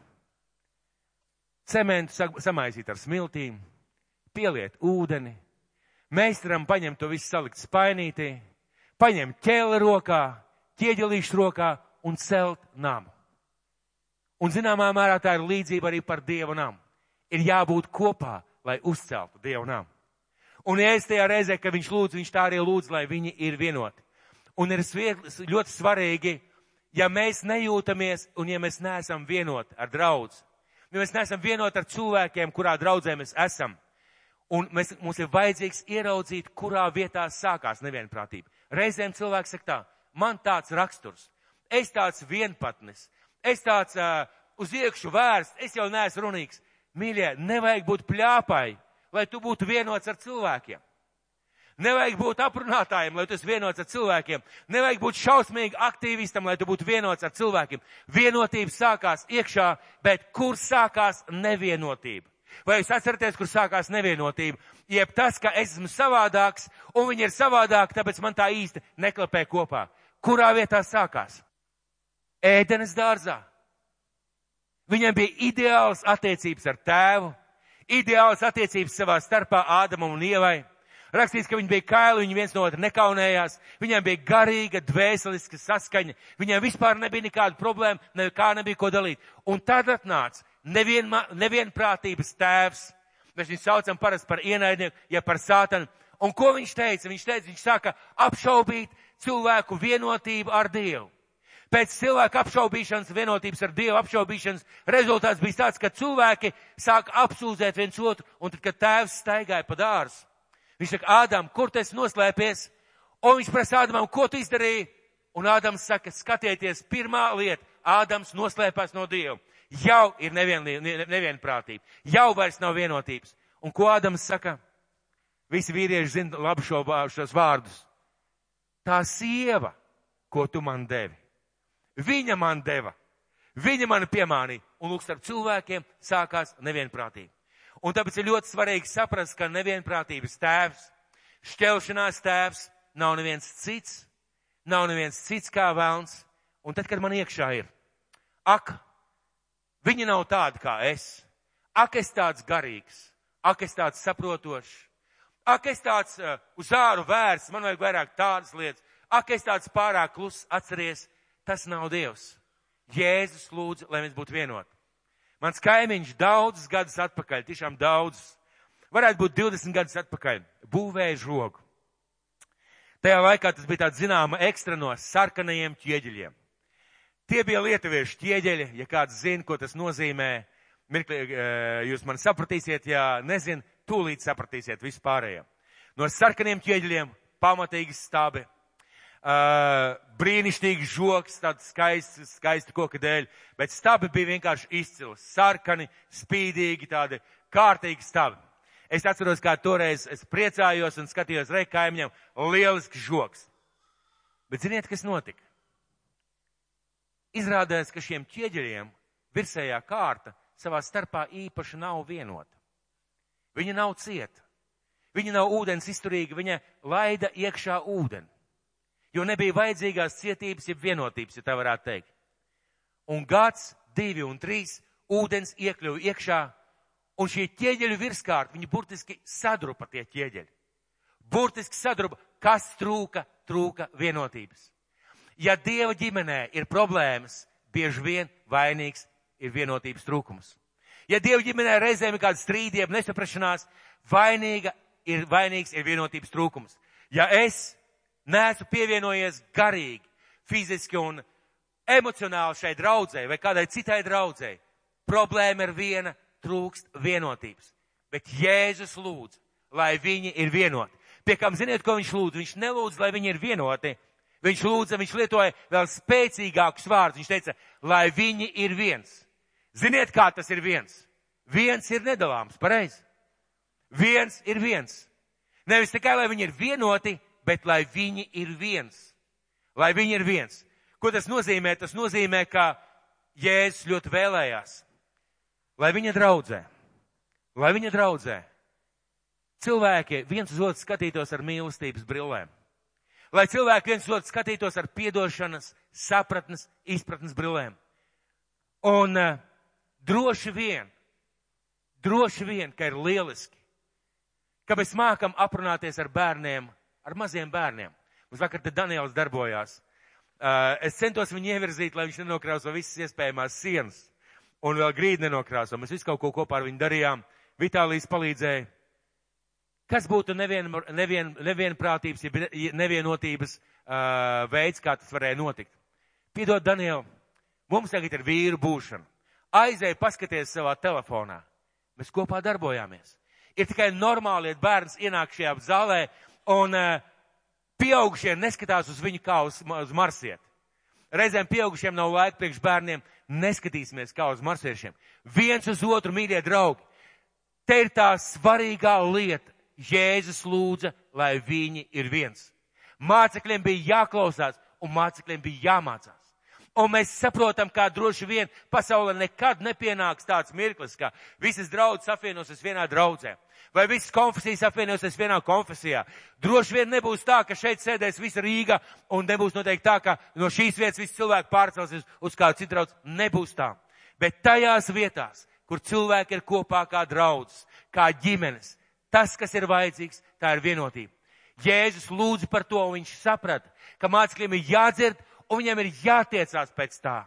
Cementu samaisīt ar smiltīm, pieliet ūdeni, Meistaram paņemt to visu salikt spainītī, paņemt ķēli rokā, ķieģelīšu rokā un celt namu. Un zināmā mērā tā ir līdzība arī par Dievu namu. Ir jābūt kopā, lai uzceltu Dievu namu. Un es tajā reizē, ka viņš lūdz, viņš tā arī lūdz, lai viņi ir vienoti. Un ir ļoti svarīgi, ja mēs nejūtamies un ja mēs neesam vienoti ar draudz, ja mēs neesam vienoti ar cilvēkiem, kurā draudzē mēs esam, Un mēs, mums ir vajadzīgs ieraudzīt, kurā vietā sākās nevienprātība. Reizēm cilvēks saka tā, man tāds raksturs, es tāds vienpatnis, es tāds uh, uz iekšu vērsts, es jau neesmu runīgs. Mīļie, nevajag būt pļāpai, lai tu būtu vienots ar cilvēkiem. Nevajag būt aprunātājiem, lai tu esi vienots ar cilvēkiem. Nevajag būt šausmīgi aktīvistam, lai tu būtu vienots ar cilvēkiem. Vienotība sākās iekšā, bet kur sākās nevienotība? Vai jūs atceraties, kur sākās nevienotība? Jeb tas, ka es esmu savādāks un viņi ir savādāki, tāpēc man tā īsti neklapē kopā. Kurā vietā sākās? Ēdenes dārzā. Viņam bija ideāls attiecības ar tēvu, ideāls attiecības savā starpā Ādamam un Ievai. Rakstīts, ka viņi bija kaili, viņi viens no otra nekaunējās, viņiem bija garīga, dvēseliska saskaņa, viņiem vispār nebija nekāda problēma, nekā nebija ko dalīt. Un tad atnāca nevienma, nevienprātības tēvs. Mēs viņu saucam parasti par ienaidnieku, ja par sātanu. Un ko viņš teica? Viņš teica, viņš sāka apšaubīt cilvēku vienotību ar Dievu. Pēc cilvēka apšaubīšanas, vienotības ar Dievu apšaubīšanas rezultāts bija tāds, ka cilvēki sāk apsūdzēt viens otru, un tad, kad tēvs staigāja pa dārzu, viņš saka, Ādam, kur tu esi noslēpies? Un viņš prasa Ādamam, ko tu izdarīji? Un Ādams saka, skatieties, pirmā lieta, Ādams noslēpās no Dieva jau ir nevien, nevienprātība, jau vairs nav vienotības. Un ko Ādams saka? Visi vīrieši zina labi šo, šos vārdus. Tā sieva, ko tu man devi, viņa man deva, viņa man piemānīja, un lūk, starp cilvēkiem sākās nevienprātība. Un tāpēc ir ļoti svarīgi saprast, ka nevienprātības tēvs, šķelšanās tēvs nav neviens cits, nav neviens cits kā vēlns, un tad, kad man iekšā ir, ak, viņi nav tādi kā es, ak, es tāds garīgs, ak, es tāds saprotošs, ak, es tāds uh, uz āru vērsts, man vajag vairāk tādas lietas, ak, es tāds pārāk klus, atceries, tas nav Dievs. Jēzus lūdzu, lai mēs būtu vienoti. Mans kaimiņš daudzus gadus atpakaļ, tiešām daudzus, varētu būt 20 gadus atpakaļ, būvēja žogu. Tajā laikā tas bija tāds zināma ekstra no sarkanajiem ķieģeļiem. Tie bija lietuviešu ķieģeļi, ja kāds zina, ko tas nozīmē. Mirkli, eh, jūs man sapratīsiet, ja nezin, tūlīt sapratīsiet vispārējo. No sarkaniem ķieģeļiem pamatīgi stabi, uh, brīnišķīgs žoks, tāds skaists, skaisti koka dēļ, bet stabi bija vienkārši izcils, sarkani, spīdīgi, tādi kārtīgi stabi. Es atceros, kā toreiz es priecājos un skatījos reikaimņam, lielisks žoks. Bet ziniet, kas notika? Izrādās, ka šiem ķieģeļiem virsējā kārta savā starpā īpaši nav vienota. Viņa nav cieta. Viņa nav ūdens izturīga, viņa laida iekšā ūdeni. Jo nebija vajadzīgās cietības, jeb vienotības, ja tā varētu teikt. Un gads, divi un trīs ūdens iekļuva iekšā Un šie ķieģeļu virskārt, viņi burtiski sadrupa tie ķieģeļi. Burtiski sadrupa, kas trūka, trūka vienotības. Ja Dieva ģimenē ir problēmas, bieži vien vainīgs ir vienotības trūkums. Ja Dieva ģimenē reizēm ir kāda strīdība, nesaprašanās, vainīga ir vainīgs ir vienotības trūkums. Ja es neesmu pievienojies garīgi, fiziski un emocionāli šai draudzē vai kādai citai draudzē, problēma ir viena trūkst vienotības. Bet Jēzus lūdz, lai viņi ir vienoti. Pie kam ziniet, ko viņš lūdz? Viņš nelūdz, lai viņi ir vienoti. Viņš lūdza, viņš lietoja vēl spēcīgākus vārdus. Viņš teica, lai viņi ir viens. Ziniet, kā tas ir viens? Viens ir nedalāms, pareizi. Viens ir viens. Nevis tikai, lai viņi ir vienoti, bet lai viņi ir viens. Lai viņi ir viens. Ko tas nozīmē? Tas nozīmē, ka Jēzus ļoti vēlējās, lai viņa draudzē, lai viņa draudzē cilvēki viens uz otru skatītos ar mīlestības brillēm. Lai cilvēki viens otru skatītos ar piedošanas, sapratnes, izpratnes brillēm. Un uh, droši vien, droši vien, ka ir lieliski, ka mēs mākam aprunāties ar bērniem, ar maziem bērniem. Mums vakar te Daniels darbojās. Uh, es centos viņu ievirzīt, lai viņš nenokrauso visas iespējamās sienas un vēl grīdi nenokrāso. Mēs visu kaut ko kopā ar viņu darījām. Vitālijas palīdzēja. Kas būtu nevien, nevien, nevienprātības, ja nevienotības uh, veids, kā tas varēja notikt? Piedod, Daniel, mums tagad ir vīru būšana. Aizēja paskaties savā telefonā. Mēs kopā darbojāmies. Ir tikai normāli, ja bērns ienāk šajā zālē un uh, pieaugušie neskatās uz viņu kā uz, uz marsieti. Reizēm pieaugušiem nav laika priekš bērniem, neskatīsimies kā uz marsiešiem. Viens uz otru, mīļie draugi. Te ir tā svarīgā lieta. Jēzus lūdza, lai viņi ir viens. Mācekļiem bija jāklausās un mācekļiem bija jāmācās. Un mēs saprotam, kā droši vien pasaulē nekad nepienāks tāds mirklis, ka visas draudzes apvienosies vienā draudzē vai visas konfesijas apvienosies vienā konfesijā. Droši vien nebūs tā, ka šeit sēdēs visa Rīga un nebūs noteikti tā, ka no šīs vietas visi cilvēki pārcelsies uz kādu citu draugu. Nebūs tā. Bet tajās vietās, kur cilvēki ir kopā kā draudzes, kā ģimenes, tas, kas ir vajadzīgs, tā ir vienotība. Jēzus lūdza par to, un viņš saprata, ka mācekļiem ir jādzird, un viņiem ir jātiecās pēc tā.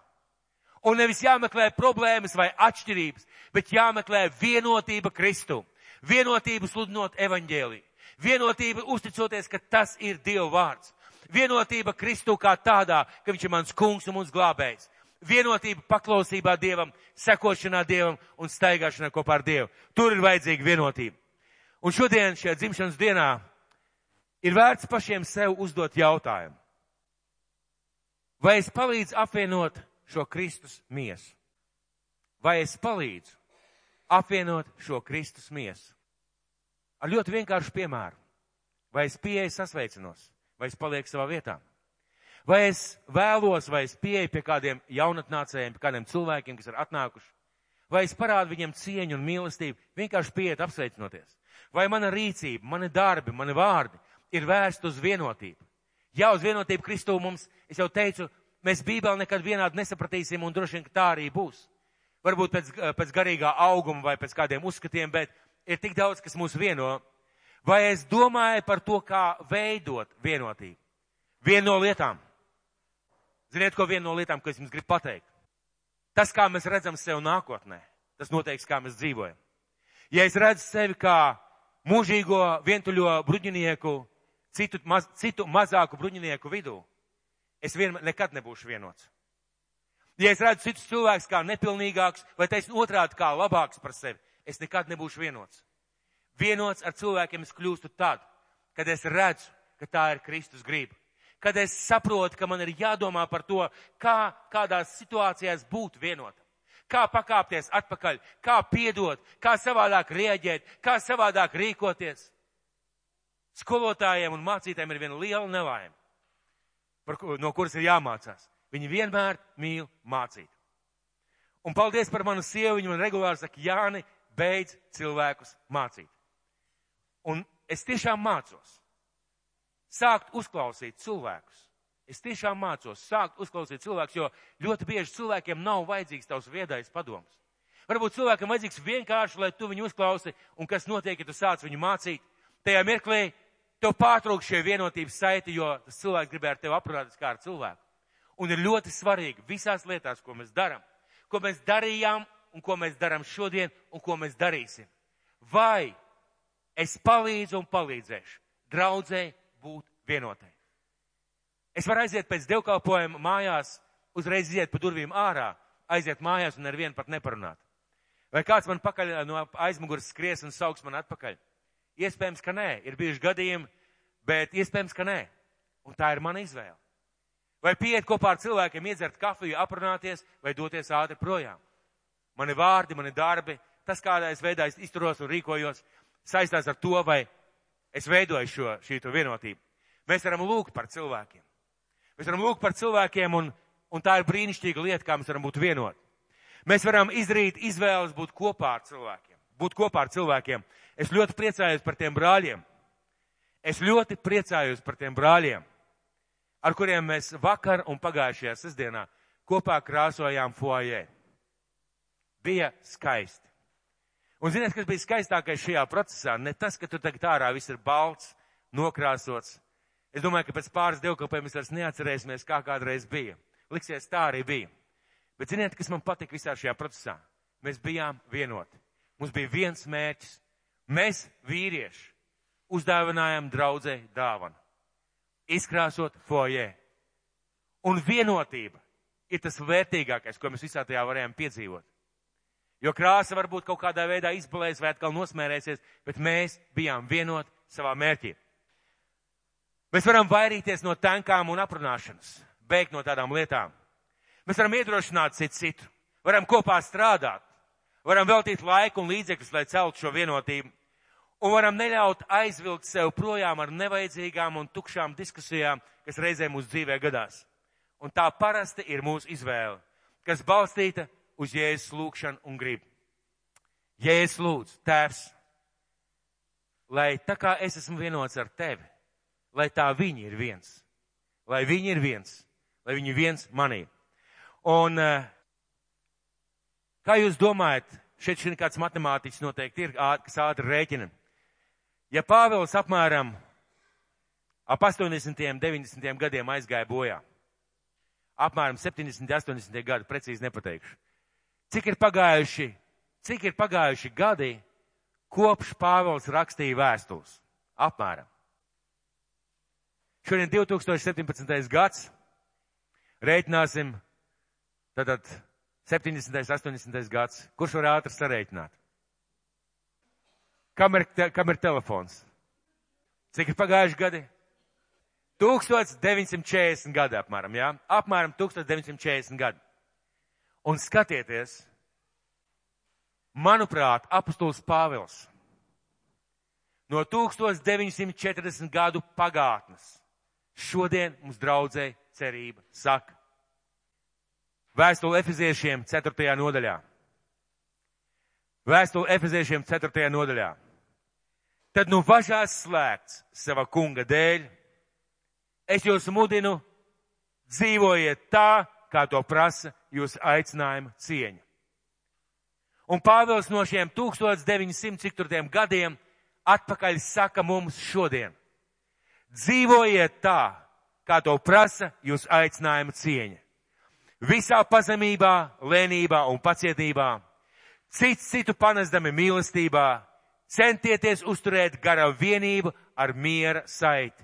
Un nevis jāmeklē problēmas vai atšķirības, bet jāmeklē vienotība Kristu vienotību sludinot evaņģēliju, vienotība uzticoties, ka tas ir Dieva vārds, vienotība Kristu kā tādā, ka viņš ir mans kungs un mums glābējs, vienotība paklausībā Dievam, sekošanā Dievam un staigāšanā kopā ar Dievu. Tur ir vajadzīga vienotība. Un šodien, šajā dzimšanas dienā, ir vērts pašiem sev uzdot jautājumu. Vai es palīdzu apvienot šo Kristus miesu? Vai es palīdzu apvienot šo Kristus miesu. Ar ļoti vienkāršu piemēru. Vai es pieeju sasveicinos, vai es palieku savā vietā? Vai es vēlos, vai es pieeju pie kādiem jaunatnācējiem, pie kādiem cilvēkiem, kas ir atnākuši? Vai es parādu viņiem cieņu un mīlestību, vienkārši pieiet apsveicinoties? Vai mana rīcība, mani darbi, mani vārdi ir vērsti uz vienotību? Jā, uz vienotību Kristū mums, es jau teicu, mēs Bībeli nekad vienādi nesapratīsim un droši vien, ka tā arī būs. Varbūt pēc, pēc garīgā auguma vai pēc kādiem uzskatiem, bet ir tik daudz, kas mūs vieno. Vai es domāju par to, kā veidot vienotību? Viena no lietām. Ziniet, ko viena no lietām, ko es jums gribu pateikt? Tas, kā mēs redzam sevi nākotnē, tas noteiks, kā mēs dzīvojam. Ja es redzu sevi kā mūžīgo vientuļo bruģinieku, citu, maz, citu mazāku bruģinieku vidū, es vien, nekad nebūšu vienots. Ja es redzu citus cilvēkus kā nepilnīgāks, vai taisn otrādi kā labāks par sevi, es nekad nebūšu vienots. Vienots ar cilvēkiem es kļūstu tad, kad es redzu, ka tā ir Kristus grība. Kad es saprotu, ka man ir jādomā par to, kā kādās situācijās būt vienotam. Kā pakāpties atpakaļ, kā piedot, kā savādāk rieģēt, kā savādāk rīkoties. Skolotājiem un mācītājiem ir viena liela nelaime, ko, no kuras ir jāmācās. Viņi vienmēr mīl mācīt. Un paldies par manu sievu, viņa man regulāri saka, Jāni, beidz cilvēkus mācīt. Un es tiešām mācos. Sākt uzklausīt cilvēkus. Es tiešām mācos sākt uzklausīt cilvēkus, jo ļoti bieži cilvēkiem nav vajadzīgs tavs viedais padoms. Varbūt cilvēkam vajadzīgs vienkārši, lai tu viņu uzklausi, un kas notiek, ja tu sāc viņu mācīt. Tajā mirklī tev pārtrūk šie vienotības saiti, jo tas cilvēks gribēja ar tevi aprunāties kā ar cilvēku. Un ir ļoti svarīgi visās lietās, ko mēs darām, ko mēs darījām un ko mēs darām šodien un ko mēs darīsim. Vai es palīdzu un palīdzēšu draudzēji būt vienotai? Es varu aiziet pēc dievkalpojuma mājās, uzreiz iziet pa durvīm ārā, aiziet mājās un ar vienu pat neparunāt. Vai kāds man pakaļ no aizmugures skries un sauks man atpakaļ? Iespējams, ka nē. Ir bijuši gadījumi, bet iespējams, ka nē. Un tā ir mana izvēle. Vai pieiet kopā ar cilvēkiem, iedzert kafiju, aprunāties vai doties ātri projām. Mani vārdi, mani darbi, tas, kādā es veidā es izturos un rīkojos, saistās ar to, vai es veidoju šo, šī vienotību. Mēs varam lūgt par cilvēkiem. Mēs varam lūgt par cilvēkiem, un, un tā ir brīnišķīga lieta, kā mēs varam būt vienoti. Mēs varam izdarīt izvēles būt kopā ar cilvēkiem. Būt kopā ar cilvēkiem. Es ļoti priecājos par tiem brāļiem. Es ļoti priecājos par tiem brāļiem, ar kuriem mēs vakar un pagājušajā sestdienā kopā krāsojām foajē. Bija skaisti. Un ziniet, kas bija skaistākais šajā procesā? Ne tas, ka tur tagad ārā viss ir balts, nokrāsots. Es domāju, ka pēc pāris dievkalpēm mēs vairs neatcerēsimies, kā kādreiz bija. Liksies, tā arī bija. Bet ziniet, kas man patika visā šajā procesā? Mēs bijām vienoti. Mums bija viens mērķis. Mēs, vīrieši, uzdāvinājām draudzē dāvanu izkrāsot foijē. Un vienotība ir tas vērtīgākais, ko mēs visā tajā varējām piedzīvot. Jo krāsa varbūt kaut kādā veidā izbalēs vai atkal nosmērēsies, bet mēs bijām vienoti savā mērķī. Mēs varam vairīties no tankām un aprunāšanas, beigt no tādām lietām. Mēs varam iedrošināt citu citu, varam kopā strādāt, varam veltīt laiku un līdzekļus, lai celtu šo vienotību un varam neļaut aizvilkt sev projām ar nevajadzīgām un tukšām diskusijām, kas reizē mūsu dzīvē gadās. Un tā parasti ir mūsu izvēle, kas balstīta uz Jēzus lūgšanu un gribu. Jēzus lūdz, tēvs, lai tā kā es esmu vienots ar tevi, lai tā viņi ir viens, lai viņi ir viens, lai viņi viens manī. Un eh, kā jūs domājat, šeit šī kāds matemātiķis noteikti ir, kas ātri rēķina. Ja Pāvils apmēram ap 80. un 90. gadiem aizgāja bojā, apmēram 70, 80 gadi, precīzi nepateikšu. Cik ir pagājuši, cik ir pagājuši gadi, kopš Pāvils rakstīja vēstules? Apmēram. Šodien 2017. gads, reiķināsim, tātad 70. 80. gads, kurš var ātri sareiķināt? Kam ir, te, kam ir telefons? Cik ir pagājuši gadi? 1940 gadi apmēram, jā? Apmēram 1940 gadi. Un skatieties, manuprāt, apustulis Pāvils no 1940 gadu pagātnes šodien mums draudzē cerība saka. Vēstule Efeziešiem 4. nodaļā. Vēstule Efeziešiem 4. nodaļā. Tad nu važās slēgts sava kunga dēļ, es jūs mudinu dzīvojiet tā, kā to prasa jūsu aicinājuma cieņa. Un Pāvils no šiem 1900 cik tur tiem gadiem atpakaļ saka mums šodien. Dzīvojiet tā, kā to prasa jūsu aicinājuma cieņa. Visā pazemībā, lēnībā un pacietībā, cits citu panesdami mīlestībā, centieties uzturēt gara vienību ar miera saiti.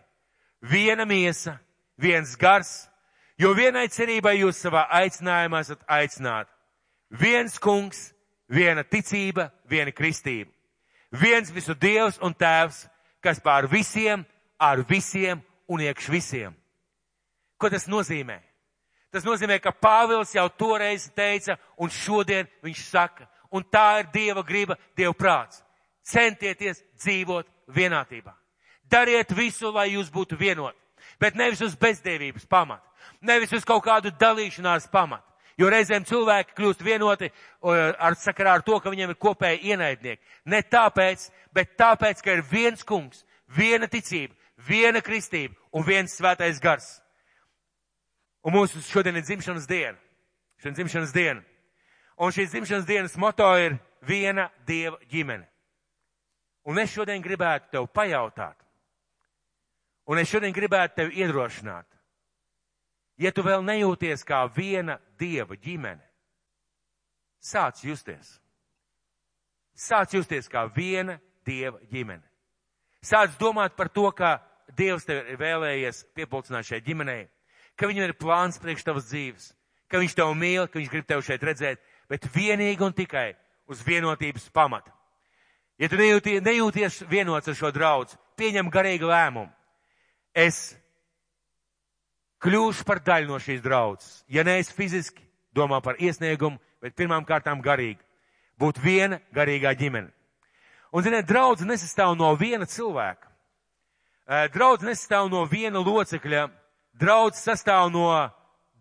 Viena miesa, viens gars, jo vienai cerībai jūs savā aicinājumā esat aicināti. Viens kungs, viena ticība, viena kristība. Viens visu Dievs un Tēvs, kas pār visiem, ar visiem un iekš visiem. Ko tas nozīmē? Tas nozīmē, ka Pāvils jau toreiz teica, un šodien viņš saka, un tā ir Dieva griba, Dieva prāts. Centieties dzīvot vienotībā. Dariet visu, lai jūs būtu vienoti, bet nevis uz bezdevības pamata, nevis uz kaut kādu dalīšanās pamatu. Jo reizēm cilvēki kļūst vienoti ar sakarā ar to, ka viņiem ir kopēji ienaidnieki. Ne tāpēc, bet tāpēc, ka ir viens kungs, viena ticība, viena kristība un viens svētais gars. Un mūsu šodien ir dzimšanas diena. Šodien dzimšanas diena. Un šīs dzimšanas dienas moto ir viena dieva ģimene. Un es šodien gribētu tev pajautāt. Un es šodien gribētu tevi iedrošināt. Ja tu vēl nejūties kā viena dieva ģimene, sāc justies. Sāc justies kā viena dieva ģimene. Sāc domāt par to, ka Dievs tev ir vēlējies piepulcināt šai ģimenei, ka viņam ir plāns priekš tavas dzīves, ka viņš tev mīl, ka viņš grib tev šeit redzēt, bet vienīgi un tikai uz vienotības pamata. Ja tu nejūties, nejūties vienots ar šo draudz, pieņem garīgu lēmumu. Es kļūšu par daļu no šīs draudzes. Ja neesi fiziski, domā par iesniegumu, bet pirmām kārtām garīgi. Būt viena garīgā ģimene. Un, ziniet, draudz nesastāv no viena cilvēka. Draudz nesastāv no viena locekļa. Draudz sastāv no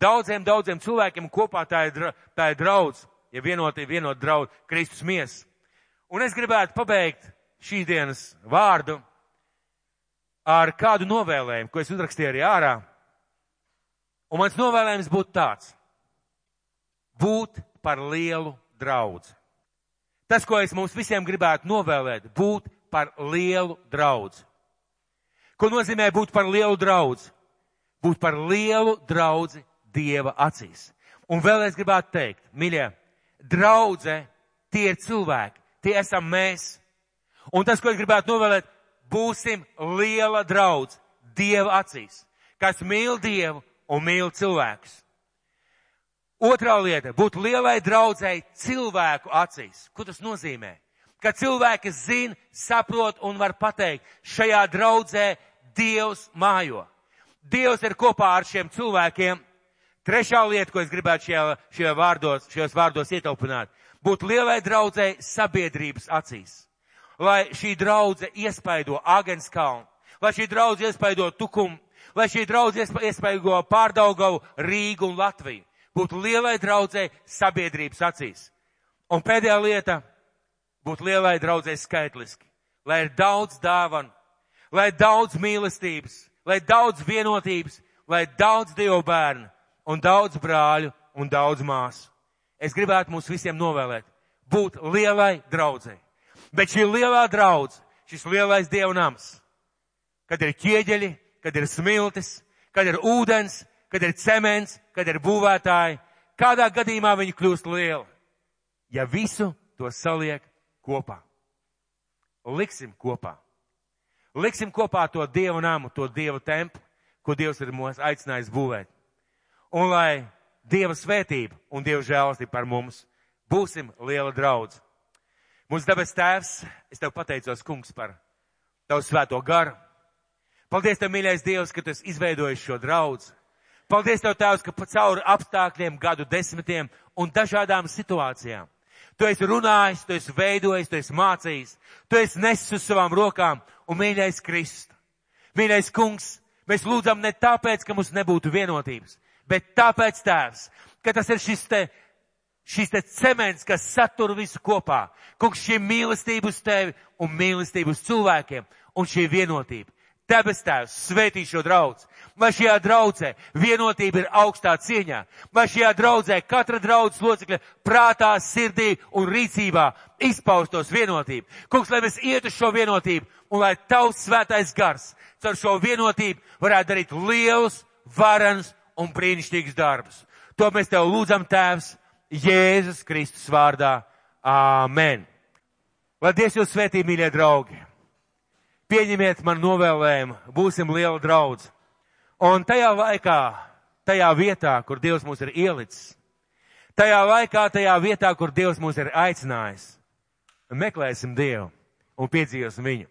daudziem, daudziem cilvēkiem kopā tā ir, tā ir draudz, ja vienoti, vienot draudz Kristus mies. Un es gribētu pabeigt šīs dienas vārdu ar kādu novēlējumu, ko es uzrakstīju arī ārā. Un mans novēlējums būtu tāds - būt par lielu draudzi. Tas, ko es mums visiem gribētu novēlēt, būt par lielu draudzi. Ko nozīmē būt par lielu draudzi? Būt par lielu draudzi Dieva acīs. Un vēl es gribētu teikt, mīļie, draudze, tie ir cilvēki, tie esam mēs. Un tas, ko es gribētu novēlēt, būsim liela draudz Dieva acīs, kas mīl Dievu un mīl cilvēkus. Otrā lieta - būt lielai draudzēji cilvēku acīs. Ko tas nozīmē? Ka cilvēki zina, saprot un var pateikt, šajā draudzē Dievs mājo. Dievs ir kopā ar šiem cilvēkiem. Trešā lieta, ko es gribētu šajā, šajā vārdos, šajos vārdos ietaupināt, būt lielai draudzēji sabiedrības acīs. Lai šī draudze iespaido Agenskalnu, lai šī draudze iespaido Tukumu, lai šī draudz iespējamo pārdaugavu Rīgu un Latviju. Būtu lielai draudzē sabiedrības acīs. Un pēdējā lieta - būt lielai draudzē skaitliski. Lai ir daudz dāvanu, lai daudz mīlestības, lai daudz vienotības, lai daudz dievu bērnu un daudz brāļu un daudz māsu. Es gribētu mums visiem novēlēt būt lielai draudzē. Bet šī lielā draudz, šis lielais dievnams, kad ir ķieģeļi, kad ir smiltis, kad ir ūdens, kad ir cements, kad ir būvētāji, kādā gadījumā viņi kļūst lieli. Ja visu to saliek kopā. Liksim kopā. Liksim kopā to dievu namu, to dievu templi, ko Dievs ir mūs aicinājis būvēt. Un lai Dieva svētība un Dieva žēlastība par mums būsim liela draudz. Mūsu debes tēvs, es tev pateicos, kungs, par tavu svēto garu Paldies, Tev, mīļais Dievs, ka Tu esi izveidojis šo draudz. Paldies Tev, Tēvs, ka cauri apstākļiem, gadu desmitiem un dažādām situācijām Tu esi runājis, Tu esi veidojis, Tu esi mācījis, Tu esi nesis uz savām rokām un mīļais Kristu. Mīļais Kungs, mēs lūdzam ne tāpēc, ka mums nebūtu vienotības, bet tāpēc, Tēvs, ka tas ir šis te, šis te cements, kas satur visu kopā. Kungs, šī mīlestība uz Tevi un mīlestība uz cilvēkiem un šī vienotība. Debes Tēvs, svētī šo draudz. Vai šajā draudzē vienotība ir augstā cieņā? Vai šajā draudzē katra draudzes locekļa prātā, sirdī un rīcībā izpaustos vienotību? Kungs, lai mēs iet uz šo vienotību un lai tavs svētais gars caur šo vienotību varētu darīt lielus, varans un brīnišķīgus darbus. To mēs tev lūdzam, Tēvs, Jēzus Kristus vārdā. Āmen. Lai Dievs jūs svētī, mīļie draugi! Pieņemiet man novēlējumu, būsim liela draudz. Un tajā laikā, tajā vietā, kur Dievs mūs ir ielicis, tajā laikā, tajā vietā, kur Dievs mūs ir aicinājis, meklēsim Dievu un piedzīvosim viņu.